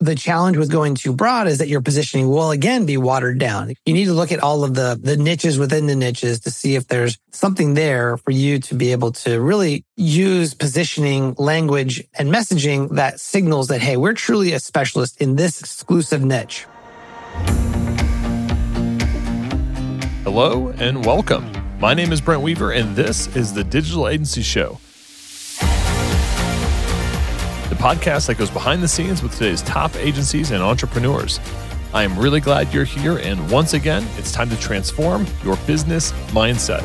the challenge with going too broad is that your positioning will again be watered down. You need to look at all of the, the niches within the niches to see if there's something there for you to be able to really use positioning, language, and messaging that signals that, hey, we're truly a specialist in this exclusive niche. Hello and welcome. My name is Brent Weaver, and this is the Digital Agency Show podcast that goes behind the scenes with today's top agencies and entrepreneurs. I am really glad you're here, and once again, it's time to transform your business mindset.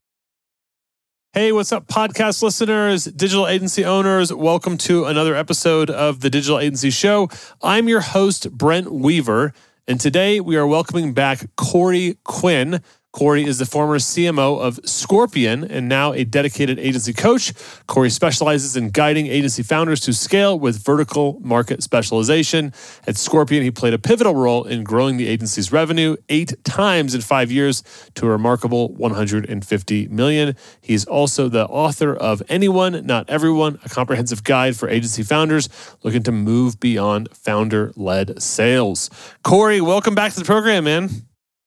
Hey, what's up, podcast listeners, digital agency owners? Welcome to another episode of the Digital Agency Show. I'm your host, Brent Weaver, and today we are welcoming back Corey Quinn. Corey is the former CMO of Scorpion and now a dedicated agency coach. Corey specializes in guiding agency founders to scale with vertical market specialization. At Scorpion, he played a pivotal role in growing the agency's revenue eight times in five years to a remarkable 150 million. He's also the author of Anyone, Not Everyone, a comprehensive guide for agency founders looking to move beyond founder led sales. Corey, welcome back to the program, man.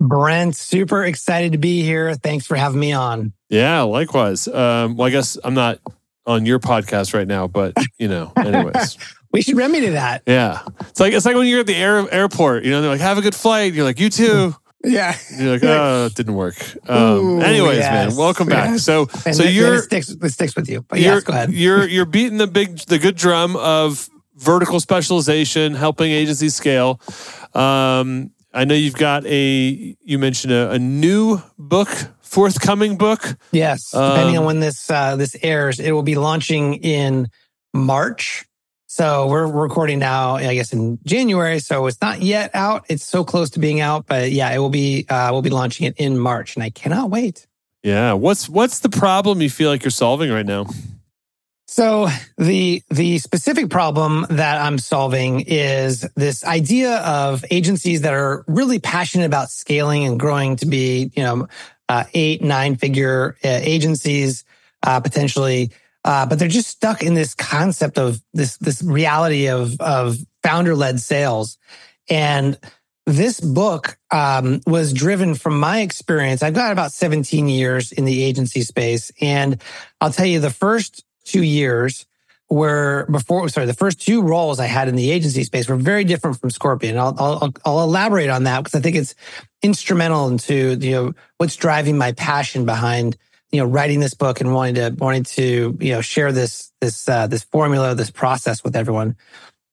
Brent, super excited to be here. Thanks for having me on. Yeah, likewise. Um, well, I guess I'm not on your podcast right now, but you know, anyways. we should remedy that. Yeah. It's like it's like when you're at the air, airport, you know, they're like, have a good flight. You're like, you too. Yeah. You're like, oh, it didn't work. Um, Ooh, anyways, yes, man, welcome back. Yes. So, and so you're it sticks, it sticks with you. But yes, go ahead. You're you're beating the big, the good drum of vertical specialization, helping agencies scale. Um, I know you've got a, you mentioned a, a new book, forthcoming book. Yes, depending um, on when this uh, this airs, it will be launching in March. So we're recording now, I guess, in January. So it's not yet out. It's so close to being out, but yeah, it will be. Uh, we'll be launching it in March, and I cannot wait. Yeah, what's what's the problem you feel like you're solving right now? So the the specific problem that I'm solving is this idea of agencies that are really passionate about scaling and growing to be, you know, uh, eight nine figure uh, agencies uh, potentially, uh, but they're just stuck in this concept of this this reality of of founder led sales, and this book um, was driven from my experience. I've got about 17 years in the agency space, and I'll tell you the first two years were before, sorry, the first two roles I had in the agency space were very different from Scorpion. I'll, I'll, I'll elaborate on that because I think it's instrumental into, you know, what's driving my passion behind, you know, writing this book and wanting to, wanting to, you know, share this, this, uh, this formula, this process with everyone.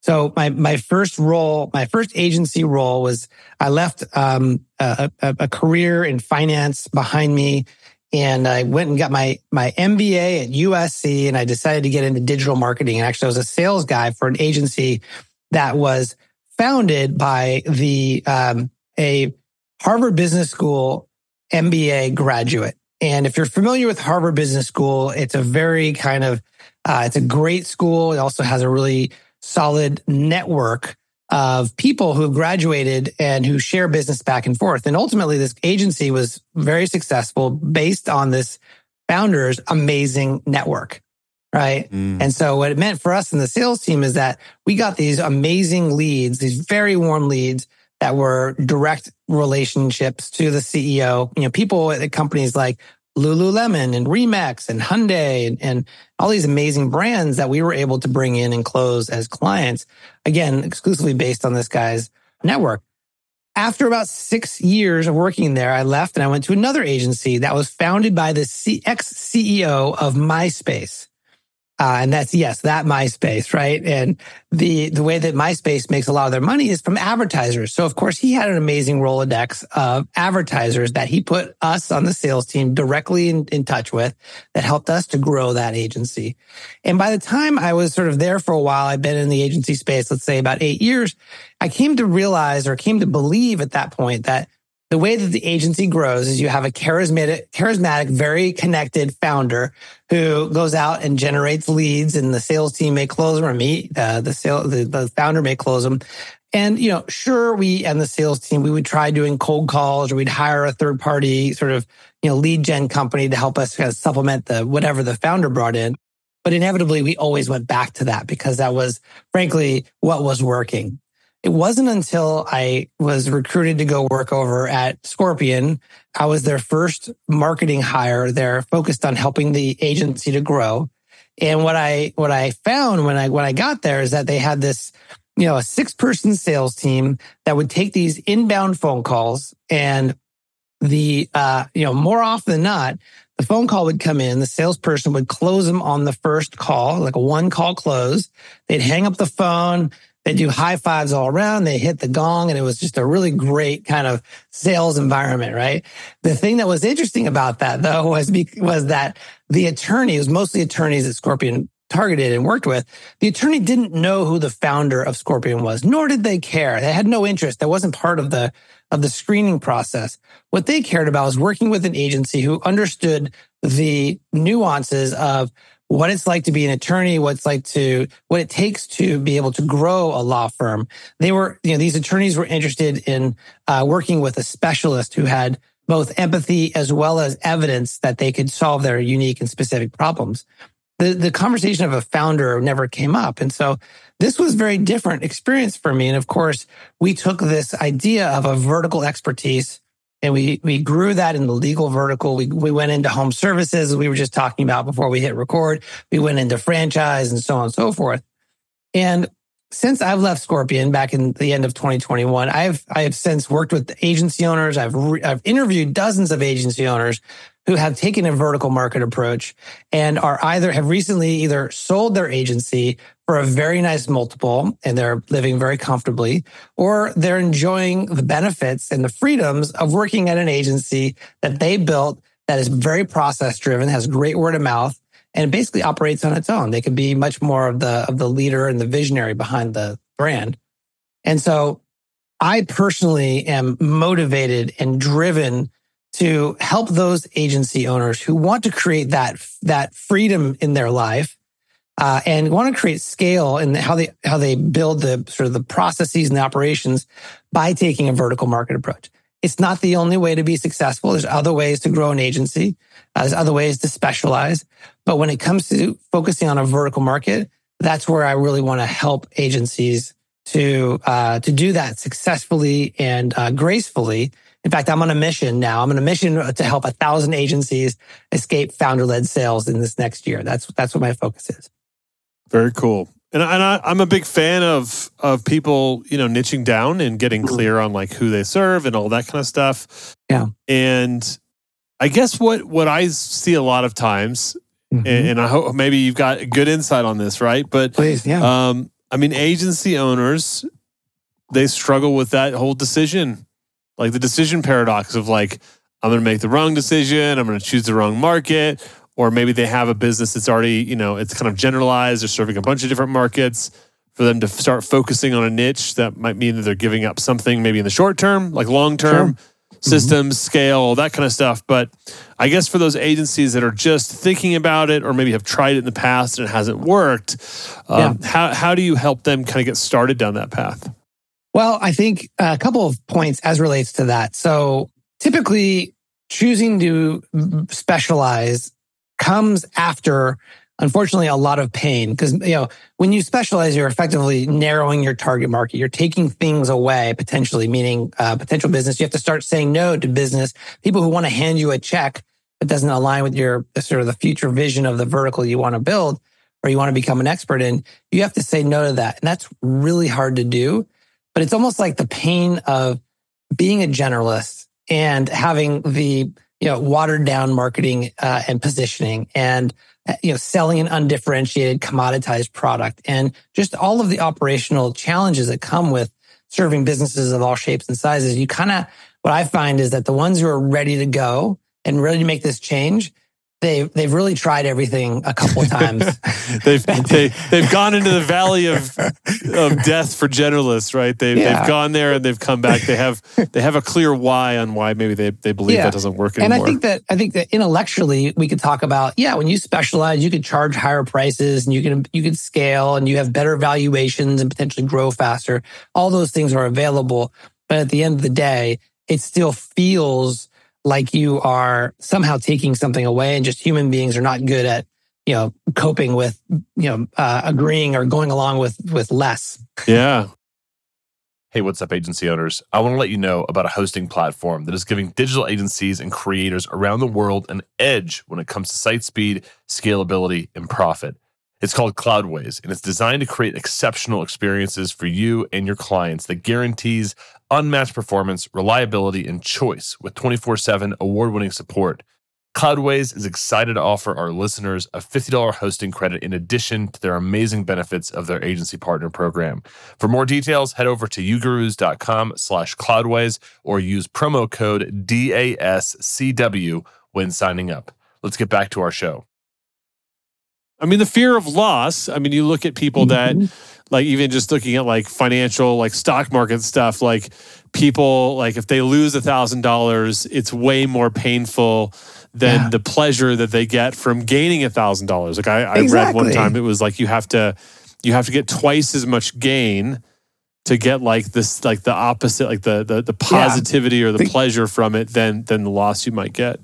So my, my first role, my first agency role was I left, um, a, a career in finance behind me and I went and got my my MBA at USC, and I decided to get into digital marketing. And actually, I was a sales guy for an agency that was founded by the um, a Harvard Business School MBA graduate. And if you're familiar with Harvard Business School, it's a very kind of uh, it's a great school. It also has a really solid network of people who graduated and who share business back and forth. And ultimately, this agency was very successful based on this founder's amazing network. Right. Mm. And so what it meant for us in the sales team is that we got these amazing leads, these very warm leads that were direct relationships to the CEO, you know, people at companies like Lululemon and Remax and Hyundai and, and, all these amazing brands that we were able to bring in and close as clients. Again, exclusively based on this guy's network. After about six years of working there, I left and I went to another agency that was founded by the ex CEO of MySpace. Uh, and that's yes, that MySpace, right? And the the way that MySpace makes a lot of their money is from advertisers. So of course he had an amazing Rolodex of advertisers that he put us on the sales team directly in, in touch with that helped us to grow that agency. And by the time I was sort of there for a while, I've been in the agency space, let's say about eight years, I came to realize or came to believe at that point that the way that the agency grows is you have a charismatic, charismatic, very connected founder who goes out and generates leads and the sales team may close them or me, uh, the sale, the, the founder may close them. And, you know, sure, we and the sales team, we would try doing cold calls or we'd hire a third party sort of, you know, lead gen company to help us kind of supplement the whatever the founder brought in. But inevitably, we always went back to that because that was frankly what was working. It wasn't until I was recruited to go work over at Scorpion. I was their first marketing hire. They're focused on helping the agency to grow. And what I, what I found when I, when I got there is that they had this, you know, a six person sales team that would take these inbound phone calls and the, uh, you know, more often than not, the phone call would come in, the salesperson would close them on the first call, like a one call close. They'd hang up the phone. They do high fives all around. They hit the gong and it was just a really great kind of sales environment, right? The thing that was interesting about that though was, was that the attorney, was mostly attorneys that Scorpion targeted and worked with. The attorney didn't know who the founder of Scorpion was, nor did they care. They had no interest. That wasn't part of the, of the screening process. What they cared about was working with an agency who understood the nuances of what it's like to be an attorney, what it's like to, what it takes to be able to grow a law firm. They were, you know, these attorneys were interested in uh, working with a specialist who had both empathy as well as evidence that they could solve their unique and specific problems. The, the conversation of a founder never came up. And so this was very different experience for me. And of course, we took this idea of a vertical expertise and we we grew that in the legal vertical. We we went into home services, we were just talking about before we hit record. We went into franchise and so on and so forth. And since I've left Scorpion back in the end of 2021, I've I have since worked with agency owners. I've re, I've interviewed dozens of agency owners who have taken a vertical market approach and are either have recently either sold their agency for a very nice multiple and they're living very comfortably, or they're enjoying the benefits and the freedoms of working at an agency that they built that is very process driven, has great word of mouth, and basically operates on its own. They could be much more of the of the leader and the visionary behind the brand. And so I personally am motivated and driven to help those agency owners who want to create that, that freedom in their life. Uh, and want to create scale in how they how they build the sort of the processes and the operations by taking a vertical market approach. It's not the only way to be successful. There's other ways to grow an agency. Uh, there's other ways to specialize. But when it comes to focusing on a vertical market, that's where I really want to help agencies to uh, to do that successfully and uh, gracefully in fact, I'm on a mission now. I'm on a mission to help a thousand agencies escape founder led sales in this next year. That's, that's what my focus is. Very cool. And, and I, am a big fan of of people, you know, niching down and getting mm-hmm. clear on like who they serve and all that kind of stuff. Yeah. And I guess what what I see a lot of times, mm-hmm. and, and, I hope maybe you've got good insight on this, right? But please, yeah. Um, I mean, agency owners they struggle with that whole decision like the decision paradox of like, I'm going to make the wrong decision. I'm going to choose the wrong market. Or maybe they have a business that's already, you know, it's kind of generalized. They're serving a bunch of different markets. For them to start focusing on a niche, that might mean that they're giving up something maybe in the short term, like long term. Sure systems, mm-hmm. scale, that kind of stuff. But I guess for those agencies that are just thinking about it or maybe have tried it in the past and it hasn't worked, um, yeah. how, how do you help them kind of get started down that path? Well, I think a couple of points as relates to that. So typically choosing to specialize comes after unfortunately a lot of pain. Because you know when you specialize you're effectively narrowing your target market. You're taking things away potentially meaning uh, potential business. You have to start saying no to business. People who want to hand you a check that doesn't align with your sort of the future vision of the vertical you want to build or you want to become an expert in you have to say no to that. And that's really hard to do but it's almost like the pain of being a generalist and having the you know watered down marketing uh, and positioning and uh, you know, selling an undifferentiated commoditized product and just all of the operational challenges that come with serving businesses of all shapes and sizes. You kind of, what I find is that the ones who are ready to go and ready to make this change, they've they've really tried everything a couple of times. they've they, they've gone into the valley of of death for generalists, right? They yeah. they've gone there and they've come back. They have they have a clear why on why maybe they they believe yeah. that doesn't work anymore. And I think that I think that intellectually we could talk about yeah, when you specialize, you could charge higher prices and you can you can scale and you have better valuations and potentially grow faster. All those things are available, but at the end of the day, it still feels like you are somehow taking something away and just human beings are not good at you know coping with you know uh, agreeing or going along with with less yeah Hey, what's up, agency owners? I want to let you know about a hosting platform that is giving digital agencies and creators around the world an edge when it comes to site speed, scalability, and profit. It's called Cloudways, and it's designed to create exceptional experiences for you and your clients that guarantees unmatched performance, reliability, and choice with 24 7 award winning support. Cloudways is excited to offer our listeners a $50 hosting credit in addition to their amazing benefits of their agency partner program. For more details, head over to ugurus.com slash cloudways or use promo code DASCW when signing up. Let's get back to our show. I mean, the fear of loss. I mean, you look at people that, mm-hmm. like, even just looking at like financial, like stock market stuff, like people, like if they lose a thousand dollars, it's way more painful than yeah. the pleasure that they get from gaining a thousand dollars. Like I, I exactly. read one time, it was like you have to, you have to get twice as much gain to get like this, like the opposite, like the the, the positivity yeah. or the, the pleasure from it than than the loss you might get.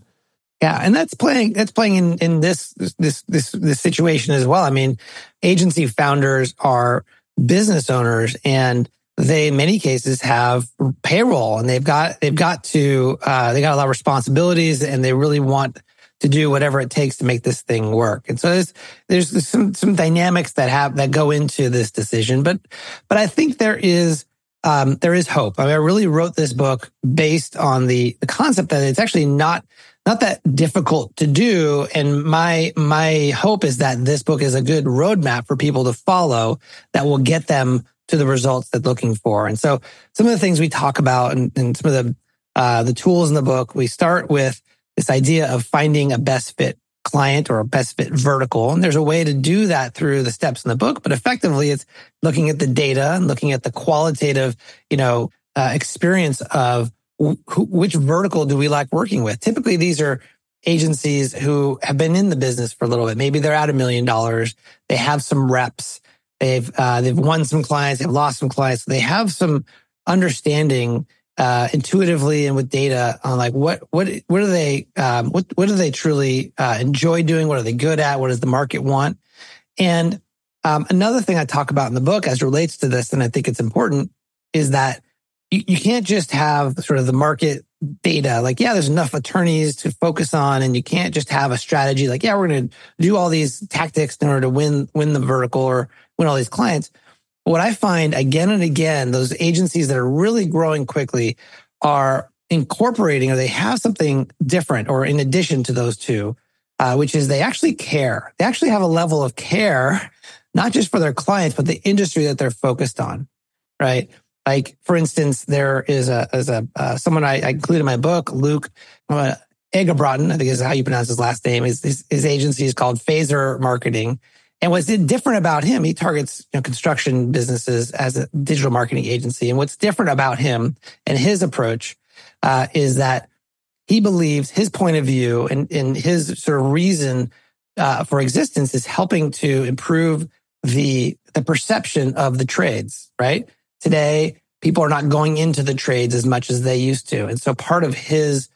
Yeah, and that's playing that's playing in in this this this this situation as well. I mean, agency founders are business owners and they in many cases have payroll and they've got they've got to uh, they got a lot of responsibilities and they really want to do whatever it takes to make this thing work. And so there's there's some some dynamics that have that go into this decision, but but I think there is um, there is hope. I mean, I really wrote this book based on the the concept that it's actually not not that difficult to do. And my, my hope is that this book is a good roadmap for people to follow that will get them to the results they're looking for. And so some of the things we talk about and, and some of the, uh, the tools in the book, we start with this idea of finding a best fit client or a best fit vertical. And there's a way to do that through the steps in the book, but effectively it's looking at the data and looking at the qualitative, you know, uh, experience of which vertical do we like working with? Typically, these are agencies who have been in the business for a little bit. Maybe they're at a million dollars. They have some reps. They've uh, they've won some clients. They've lost some clients. They have some understanding uh, intuitively and with data on like what what what do they um, what what do they truly uh, enjoy doing? What are they good at? What does the market want? And um, another thing I talk about in the book as relates to this, and I think it's important, is that you, you can't just have sort of the market data. Like, yeah, there's enough attorneys to focus on, and you can't just have a strategy like, yeah, we're going to do all these tactics in order to win win the vertical or win all these clients. What I find again and again, those agencies that are really growing quickly are incorporating or they have something different or in addition to those two, uh, which is they actually care. They actually have a level of care, not just for their clients, but the industry that they're focused on, right? Like, for instance, there is a, is a uh, someone I, I included in my book, Luke uh, I think is how you pronounce his last name. His, his, his agency is called Phaser Marketing. And what's different about him, he targets you know, construction businesses as a digital marketing agency. And what's different about him and his approach uh, is that he believes his point of view and, and his sort of reason uh, for existence is helping to improve the the perception of the trades, right? Today, people are not going into the trades as much as they used to. And so part of his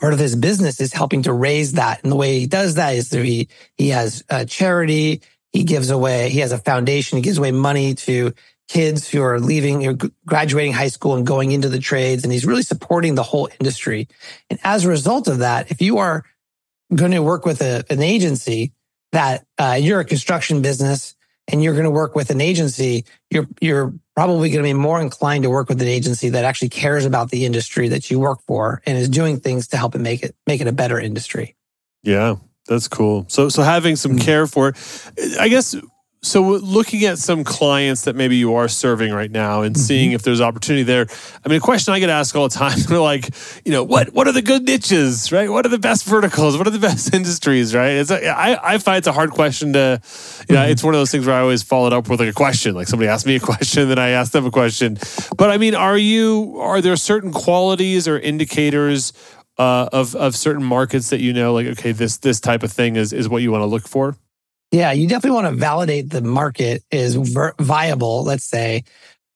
part of his business is helping to raise that. And the way he does that is through he he has a charity, he gives away, he has a foundation, he gives away money to kids who are leaving or graduating high school and going into the trades and he's really supporting the whole industry. And as a result of that, if you are going to work with a, an agency that uh, you're a construction business and you're going to work with an agency, you're you're probably going to be more inclined to work with an agency that actually cares about the industry that you work for and is doing things to help it make it make it a better industry. Yeah. That's cool. So so having some mm. care for. I guess so looking at some clients that maybe you are serving right now and mm-hmm. seeing if there's opportunity there. I mean, a question I get asked all the time, they're like, you know, what what are the good niches, right? What are the best verticals? What are the best industries, right? It's a, I, I find it's a hard question to, you know, mm-hmm. it's one of those things where I always follow it up with like a question. Like somebody asked me a question, then I ask them a question. But I mean, are you are there certain qualities or indicators uh, of of certain markets that you know, like okay, this this type of thing is is what you want to look for? Yeah, you definitely want to validate the market is ver- viable. Let's say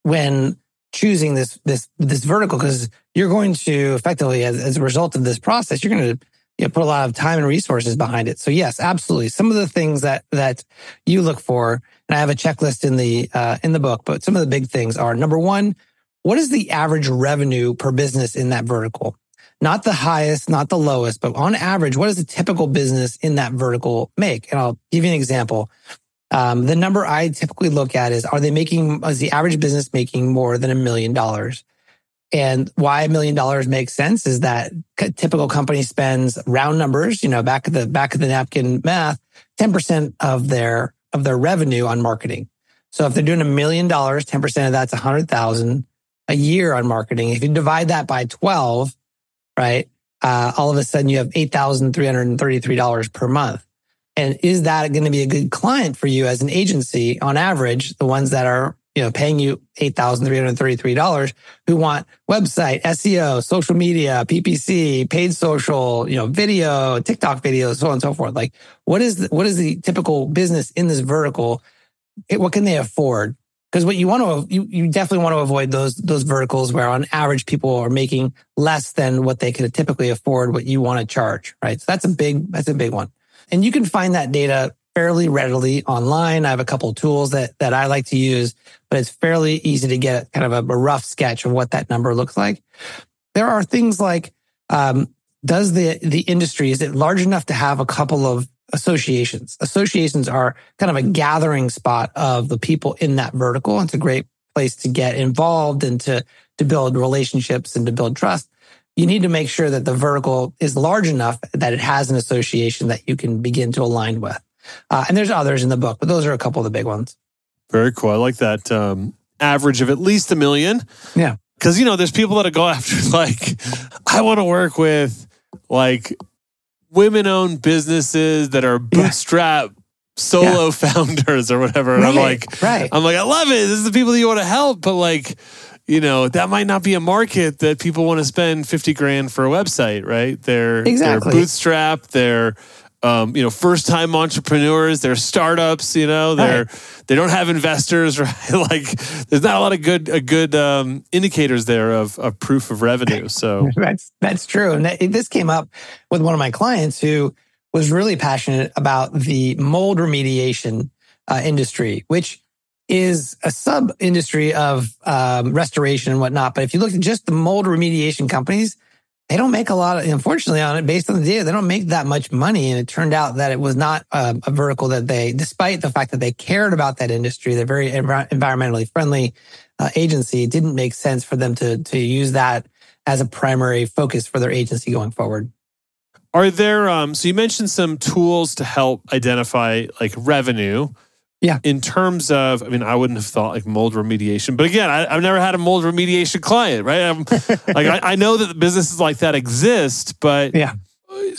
when choosing this this this vertical, because you're going to effectively, as, as a result of this process, you're going to you know, put a lot of time and resources behind it. So yes, absolutely. Some of the things that that you look for, and I have a checklist in the uh, in the book, but some of the big things are number one, what is the average revenue per business in that vertical? Not the highest, not the lowest, but on average, what does a typical business in that vertical make? And I'll give you an example. Um, the number I typically look at is are they making, is the average business making more than a million dollars? And why a million dollars makes sense is that typical company spends round numbers, you know, back of the back of the napkin math, 10% of their of their revenue on marketing. So if they're doing a million dollars, 10% of that's a hundred thousand a year on marketing. If you divide that by 12, right? Uh, all of a sudden you have $8,333 per month. And is that going to be a good client for you as an agency on average? The ones that are, you know, paying you $8,333 who want website, SEO, social media, PPC, paid social, you know, video, TikTok videos, so on and so forth. Like what is the, what is the typical business in this vertical? What can they afford? Because what you want to, you, you definitely want to avoid those, those verticals where on average people are making less than what they could typically afford, what you want to charge, right? So that's a big, that's a big one. And you can find that data fairly readily online. I have a couple tools that, that I like to use, but it's fairly easy to get kind of a, a rough sketch of what that number looks like. There are things like, um, does the, the industry, is it large enough to have a couple of associations. Associations are kind of a gathering spot of the people in that vertical. It's a great place to get involved and to, to build relationships and to build trust. You need to make sure that the vertical is large enough that it has an association that you can begin to align with. Uh, and there's others in the book, but those are a couple of the big ones. Very cool. I like that um, average of at least a million. Yeah. Because, you know, there's people that go after, like, I want to work with like women owned businesses that are bootstrap yeah. solo yeah. founders or whatever. And right, I'm like, right. I'm like, I love it. This is the people that you want to help, but like, you know, that might not be a market that people want to spend 50 grand for a website, right? They're, exactly. they're bootstrap, they're um, you know, first time entrepreneurs, they're startups, you know, they're right. they don't have investors, right? like there's not a lot of good a good um, indicators there of, of proof of revenue. So that's that's true. And this came up with one of my clients who was really passionate about the mold remediation uh, industry, which is a sub industry of um, restoration and whatnot. But if you look at just the mold remediation companies, they don't make a lot of, unfortunately, on it based on the data, they don't make that much money. And it turned out that it was not a, a vertical that they, despite the fact that they cared about that industry, they're very env- environmentally friendly uh, agency. It didn't make sense for them to to use that as a primary focus for their agency going forward. Are there? Um, so you mentioned some tools to help identify like revenue. Yeah. In terms of, I mean, I wouldn't have thought like mold remediation, but again, I, have never had a mold remediation client, right? Like, I, I, know that businesses like that exist, but yeah.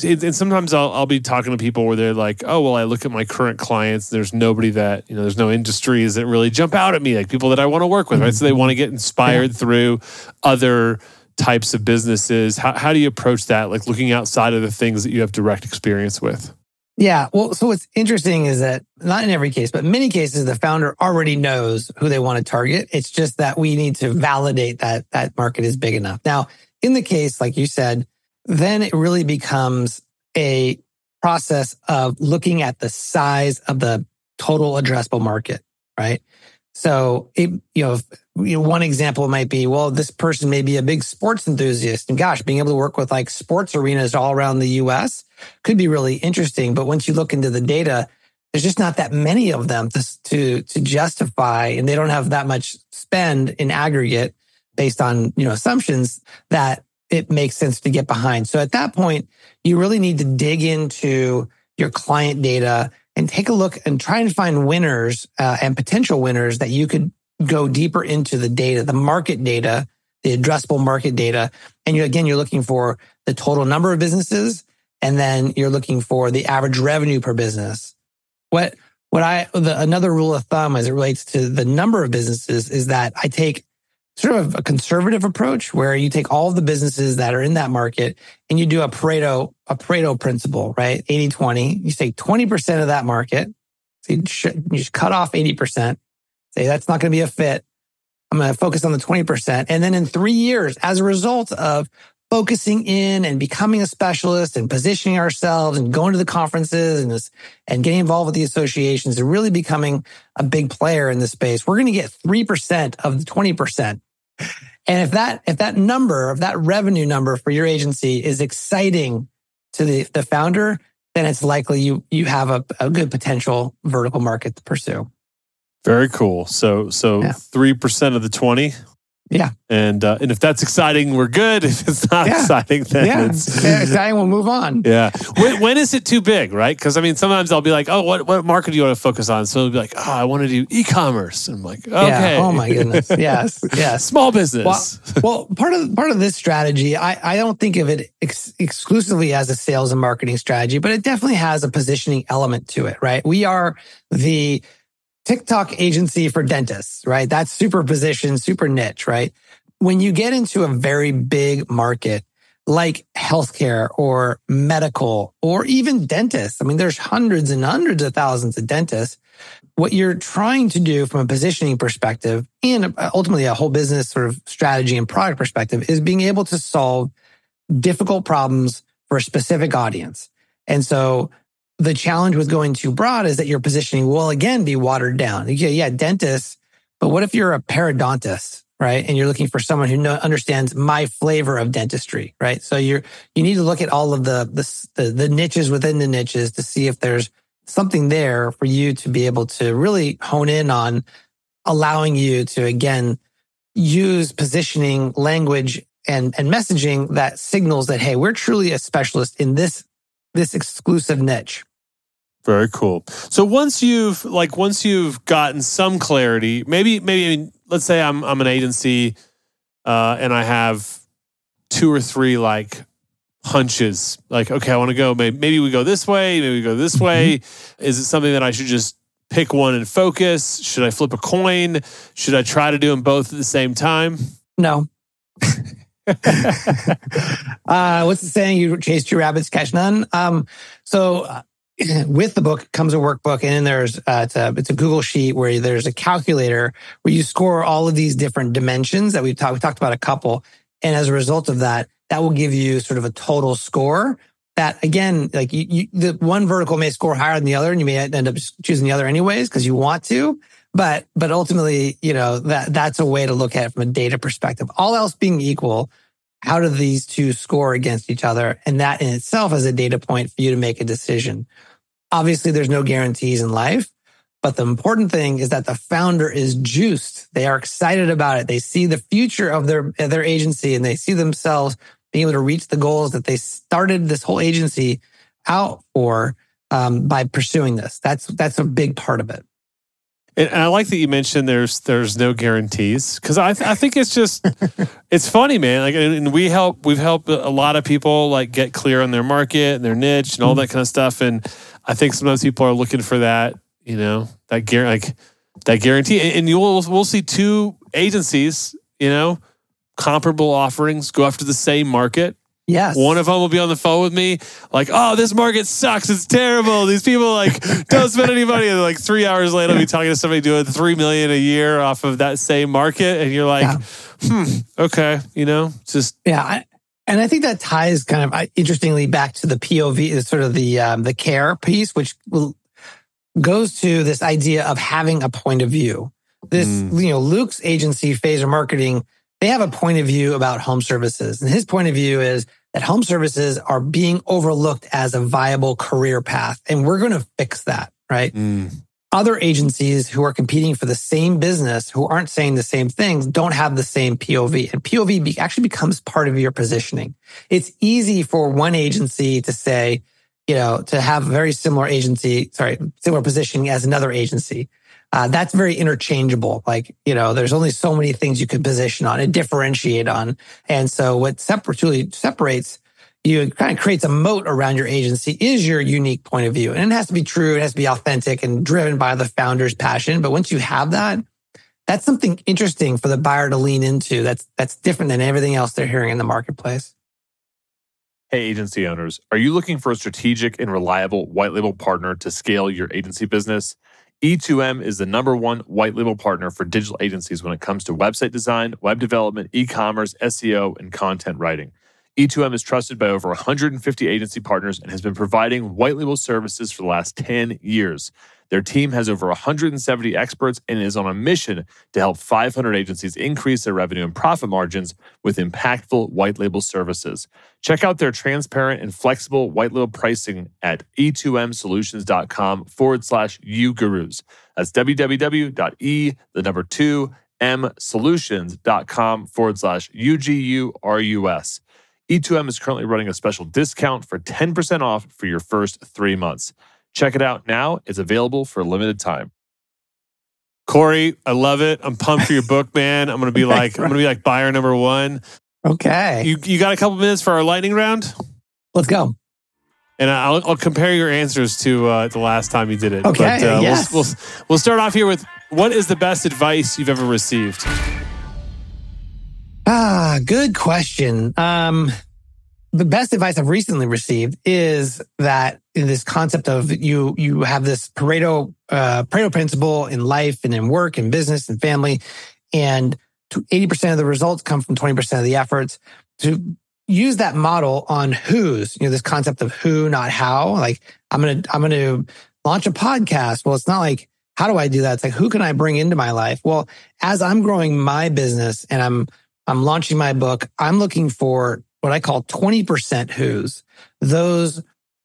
and sometimes I'll, I'll be talking to people where they're like, oh, well, I look at my current clients. There's nobody that, you know, there's no industries that really jump out at me, like people that I want to work with, right? Mm-hmm. So they want to get inspired yeah. through other types of businesses. How, how do you approach that? Like looking outside of the things that you have direct experience with? Yeah. Well, so what's interesting is that not in every case, but many cases, the founder already knows who they want to target. It's just that we need to validate that that market is big enough. Now, in the case, like you said, then it really becomes a process of looking at the size of the total addressable market, right? So, it, you know, you know, one example might be, well, this person may be a big sports enthusiast, and gosh, being able to work with like sports arenas all around the U.S. could be really interesting. But once you look into the data, there's just not that many of them to to, to justify, and they don't have that much spend in aggregate based on you know assumptions that it makes sense to get behind. So at that point, you really need to dig into your client data, and take a look and try and find winners uh, and potential winners that you could go deeper into the data, the market data, the addressable market data. And you, again, you're looking for the total number of businesses, and then you're looking for the average revenue per business. What what I the, another rule of thumb as it relates to the number of businesses is that I take sort of a conservative approach where you take all of the businesses that are in that market and you do a Pareto, a Pareto principle, right? 80, 20. You say 20% of that market. So you, should, you just cut off 80%. Say that's not going to be a fit. I'm going to focus on the 20%. And then in three years, as a result of focusing in and becoming a specialist and positioning ourselves and going to the conferences and this, and getting involved with the associations and really becoming a big player in this space, we're going to get 3% of the 20%. And if that, if that number of that revenue number for your agency is exciting to the, the founder, then it's likely you, you have a, a good potential vertical market to pursue. Very cool. So, so three percent of the twenty yeah. And uh, and if that's exciting, we're good. If it's not yeah. exciting, then yeah. it's yeah, exciting. We'll move on. Yeah. when, when is it too big, right? Because I mean, sometimes I'll be like, oh, what what market do you want to focus on? So it'll be like, oh, I want to do e-commerce. And I'm like, okay. Yeah. Oh my goodness. Yes. Yes. Small business. Well, well, part of part of this strategy, I I don't think of it ex- exclusively as a sales and marketing strategy, but it definitely has a positioning element to it, right? We are the TikTok agency for dentists, right? That's super position, super niche, right? When you get into a very big market like healthcare or medical or even dentists, I mean, there's hundreds and hundreds of thousands of dentists. What you're trying to do from a positioning perspective and uh, ultimately a whole business sort of strategy and product perspective is being able to solve difficult problems for a specific audience. And so the challenge with going too broad is that your positioning will again be watered down. Yeah, yeah, dentist, but what if you're a periodontist, right? And you're looking for someone who know, understands my flavor of dentistry, right? So you're you need to look at all of the, the the the niches within the niches to see if there's something there for you to be able to really hone in on, allowing you to again use positioning, language, and and messaging that signals that hey, we're truly a specialist in this this exclusive niche. Very cool. So once you've like once you've gotten some clarity, maybe maybe I mean, let's say I'm I'm an agency uh, and I have two or three like hunches. Like, okay, I want to go. Maybe, maybe we go this way. Maybe we go this mm-hmm. way. Is it something that I should just pick one and focus? Should I flip a coin? Should I try to do them both at the same time? No. uh, what's the saying? You chase two rabbits, catch none. Um, so uh, with the book comes a workbook, and then there's uh, it's a it's a Google sheet where there's a calculator where you score all of these different dimensions that we talked we talked about a couple, and as a result of that, that will give you sort of a total score. That again, like you, you the one vertical may score higher than the other, and you may end up choosing the other anyways because you want to. But but ultimately, you know that that's a way to look at it from a data perspective. All else being equal, how do these two score against each other? And that in itself is a data point for you to make a decision. Obviously, there's no guarantees in life, but the important thing is that the founder is juiced. They are excited about it. They see the future of their, their agency and they see themselves being able to reach the goals that they started this whole agency out for um, by pursuing this. That's that's a big part of it. And, I like that you mentioned there's there's no guarantees because I th- I think it's just it's funny, man. Like, and we help we've helped a lot of people like get clear on their market and their niche and all that kind of stuff. And I think sometimes people are looking for that, you know, that guarantee, like that guarantee. And you'll we'll see two agencies, you know, comparable offerings go after the same market. Yes. One of them will be on the phone with me, like, "Oh, this market sucks. It's terrible. These people like don't spend any money." And like three hours later, I'll be talking to somebody doing three million a year off of that same market, and you're like, yeah. "Hmm, okay," you know, just yeah. I, and I think that ties kind of interestingly back to the POV, sort of the um, the care piece, which goes to this idea of having a point of view. This, mm. you know, Luke's agency, Phaser Marketing, they have a point of view about home services, and his point of view is that home services are being overlooked as a viable career path, and we're going to fix that, right? Mm other agencies who are competing for the same business who aren't saying the same things don't have the same POV and POV actually becomes part of your positioning. It's easy for one agency to say, you know, to have a very similar agency, sorry, similar positioning as another agency. Uh, that's very interchangeable. Like, you know, there's only so many things you can position on and differentiate on. And so what separ- really separates you kind of creates a moat around your agency is your unique point of view. And it has to be true. It has to be authentic and driven by the founder's passion. But once you have that, that's something interesting for the buyer to lean into. That's, that's different than everything else they're hearing in the marketplace. Hey, agency owners, are you looking for a strategic and reliable white label partner to scale your agency business? E2M is the number one white label partner for digital agencies when it comes to website design, web development, e commerce, SEO, and content writing. E2M is trusted by over 150 agency partners and has been providing white label services for the last 10 years. Their team has over 170 experts and is on a mission to help 500 agencies increase their revenue and profit margins with impactful white label services. Check out their transparent and flexible white label pricing at e2msolutions.com forward slash you gurus. That's www.e, the number two, m solutions.com forward slash U-G-U-R-U-S. E2M is currently running a special discount for 10% off for your first three months. Check it out now. It's available for a limited time. Corey, I love it. I'm pumped for your book, man. I'm gonna be like, I'm gonna be like buyer number one. Okay. You you got a couple minutes for our lightning round? Let's go. And I'll, I'll compare your answers to uh, the last time you did it. Okay. But, uh, yes. we'll, we'll, we'll start off here with what is the best advice you've ever received? Ah, good question. Um, the best advice I've recently received is that in this concept of you, you have this Pareto, uh, Pareto principle in life and in work and business and family. And 80% of the results come from 20% of the efforts to use that model on who's, you know, this concept of who, not how. Like I'm to, I'm to launch a podcast. Well, it's not like, how do I do that? It's like, who can I bring into my life? Well, as I'm growing my business and I'm, I'm launching my book, I'm looking for what I call 20% who's those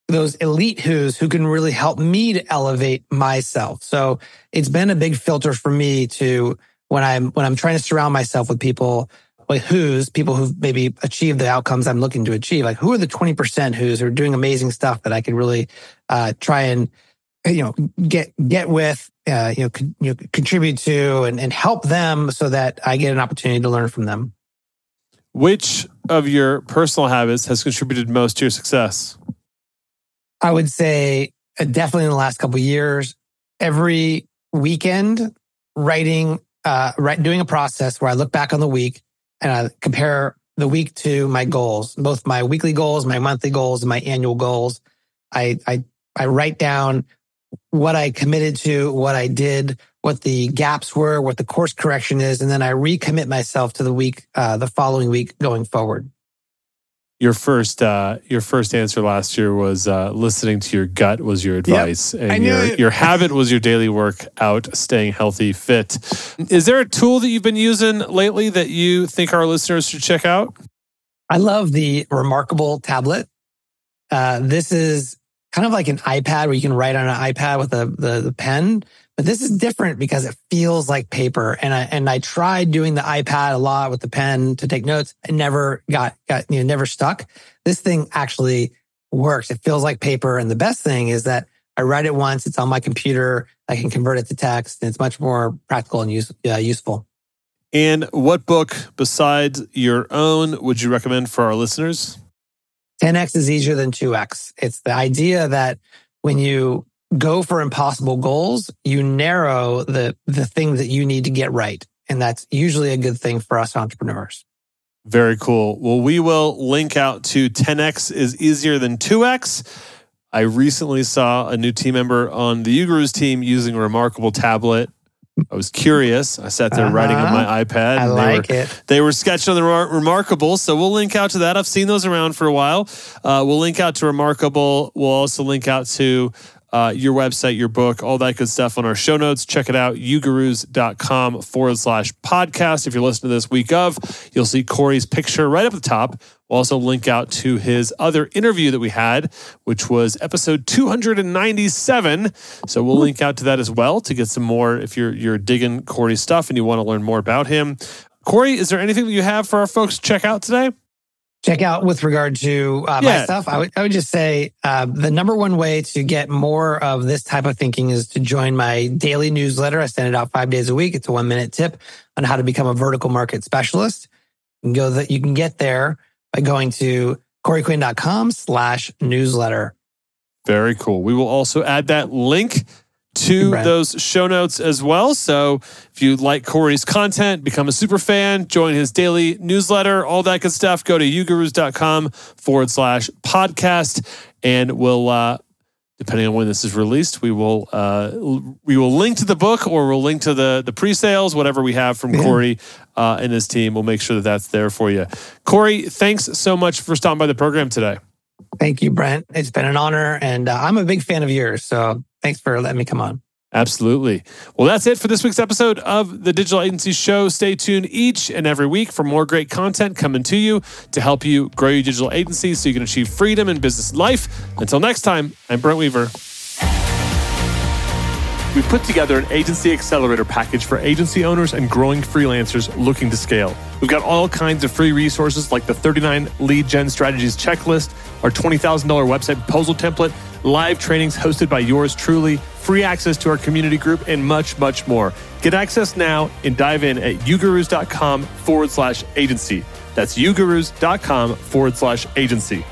those elite who's who can really help me to elevate myself. So it's been a big filter for me to when I'm when I'm trying to surround myself with people like who's people who've maybe achieved the outcomes I'm looking to achieve. Like who are the 20% who's who are doing amazing stuff that I can really uh, try and you know get get with uh, you know, con- you know contribute to and, and help them so that I get an opportunity to learn from them. Which of your personal habits has contributed most to your success? I would say uh, definitely in the last couple years, every weekend writing, uh, write, doing a process where I look back on the week and I compare the week to my goals, both my weekly goals, my monthly goals, and my annual goals. I, I, I write down what I committed to, what I did, what the gaps were, what the course correction is, and then I recommit myself to the week, uh, the following week going forward. Your first, uh, your first answer last year was uh, listening to your gut was your advice, I and your it. your habit was your daily workout, staying healthy, fit. Is there a tool that you've been using lately that you think our listeners should check out? I love the Remarkable tablet. Uh, this is kind of like an iPad where you can write on an iPad with the, the, the pen, but this is different because it feels like paper. And I, and I tried doing the iPad a lot with the pen to take notes. It never got, got, you know, never stuck. This thing actually works. It feels like paper. And the best thing is that I write it once. It's on my computer. I can convert it to text and it's much more practical and use, uh, useful. And what book besides your own would you recommend for our listeners? 10x is easier than 2x. It's the idea that when you go for impossible goals, you narrow the, the thing that you need to get right. And that's usually a good thing for us entrepreneurs. Very cool. Well, we will link out to 10x is easier than 2x. I recently saw a new team member on the Ugurus team using a remarkable tablet. I was curious. I sat there writing on Uh-huh. my iPad. I and they like were, it. They were sketched on the Remar- Remarkable. So we'll link out to that. I've seen those around for a while. Uh, we'll link out to Remarkable. We'll also link out to uh, your website, your book, all that good stuff on our show notes. Check it out, ugurus.com forward slash podcast. If you're listening to this week of, you'll see Corey's picture right up the top. We'll also link out to his other interview that we had, which was episode 297. So we'll link out to that as well to get some more if you're you're digging Corey's stuff and you want to learn more about him. Corey, is there anything that you have for our folks to check out today? Check out with regard to uh, Yeah. my stuff, I would, I would just say uh, the number one way to get more of this type of thinking is to join my daily newsletter. I send it out five days a week. It's a one minute tip on how to become a vertical market specialist. You can go that you can get there by going to coreyquinn.com slash newsletter. Very cool. We will also add that link to those show notes as well. So if you like Corey's content, become a super fan, join his daily newsletter, all that good stuff, go to ugurus.com forward slash podcast. And we'll, uh, depending on when this is released, we will uh, we will link to the book or we'll link to the the pre-sales, whatever we have from Yeah. Corey uh, and his team. We'll make sure that that's there for you. Corey, thanks so much for stopping by the program today. Thank you, Brent. It's been an honor. And uh, I'm a big fan of yours. So thanks for letting me come on. Absolutely. Well, that's it for this week's episode of the Digital Agency Show. Stay tuned each and every week for more great content coming to you to help you grow your digital agency so you can achieve freedom in business life. Until next time, I'm Brent Weaver. We put together an agency accelerator package for agency owners and growing freelancers looking to scale. We've got all kinds of free resources like the 39 lead gen strategies checklist, our $20,000 website proposal template, live trainings hosted by yours truly, free access to our community group, and much, much more. Get access now and dive in at ugurus.com forward slash agency. That's ugurus.com forward slash agency.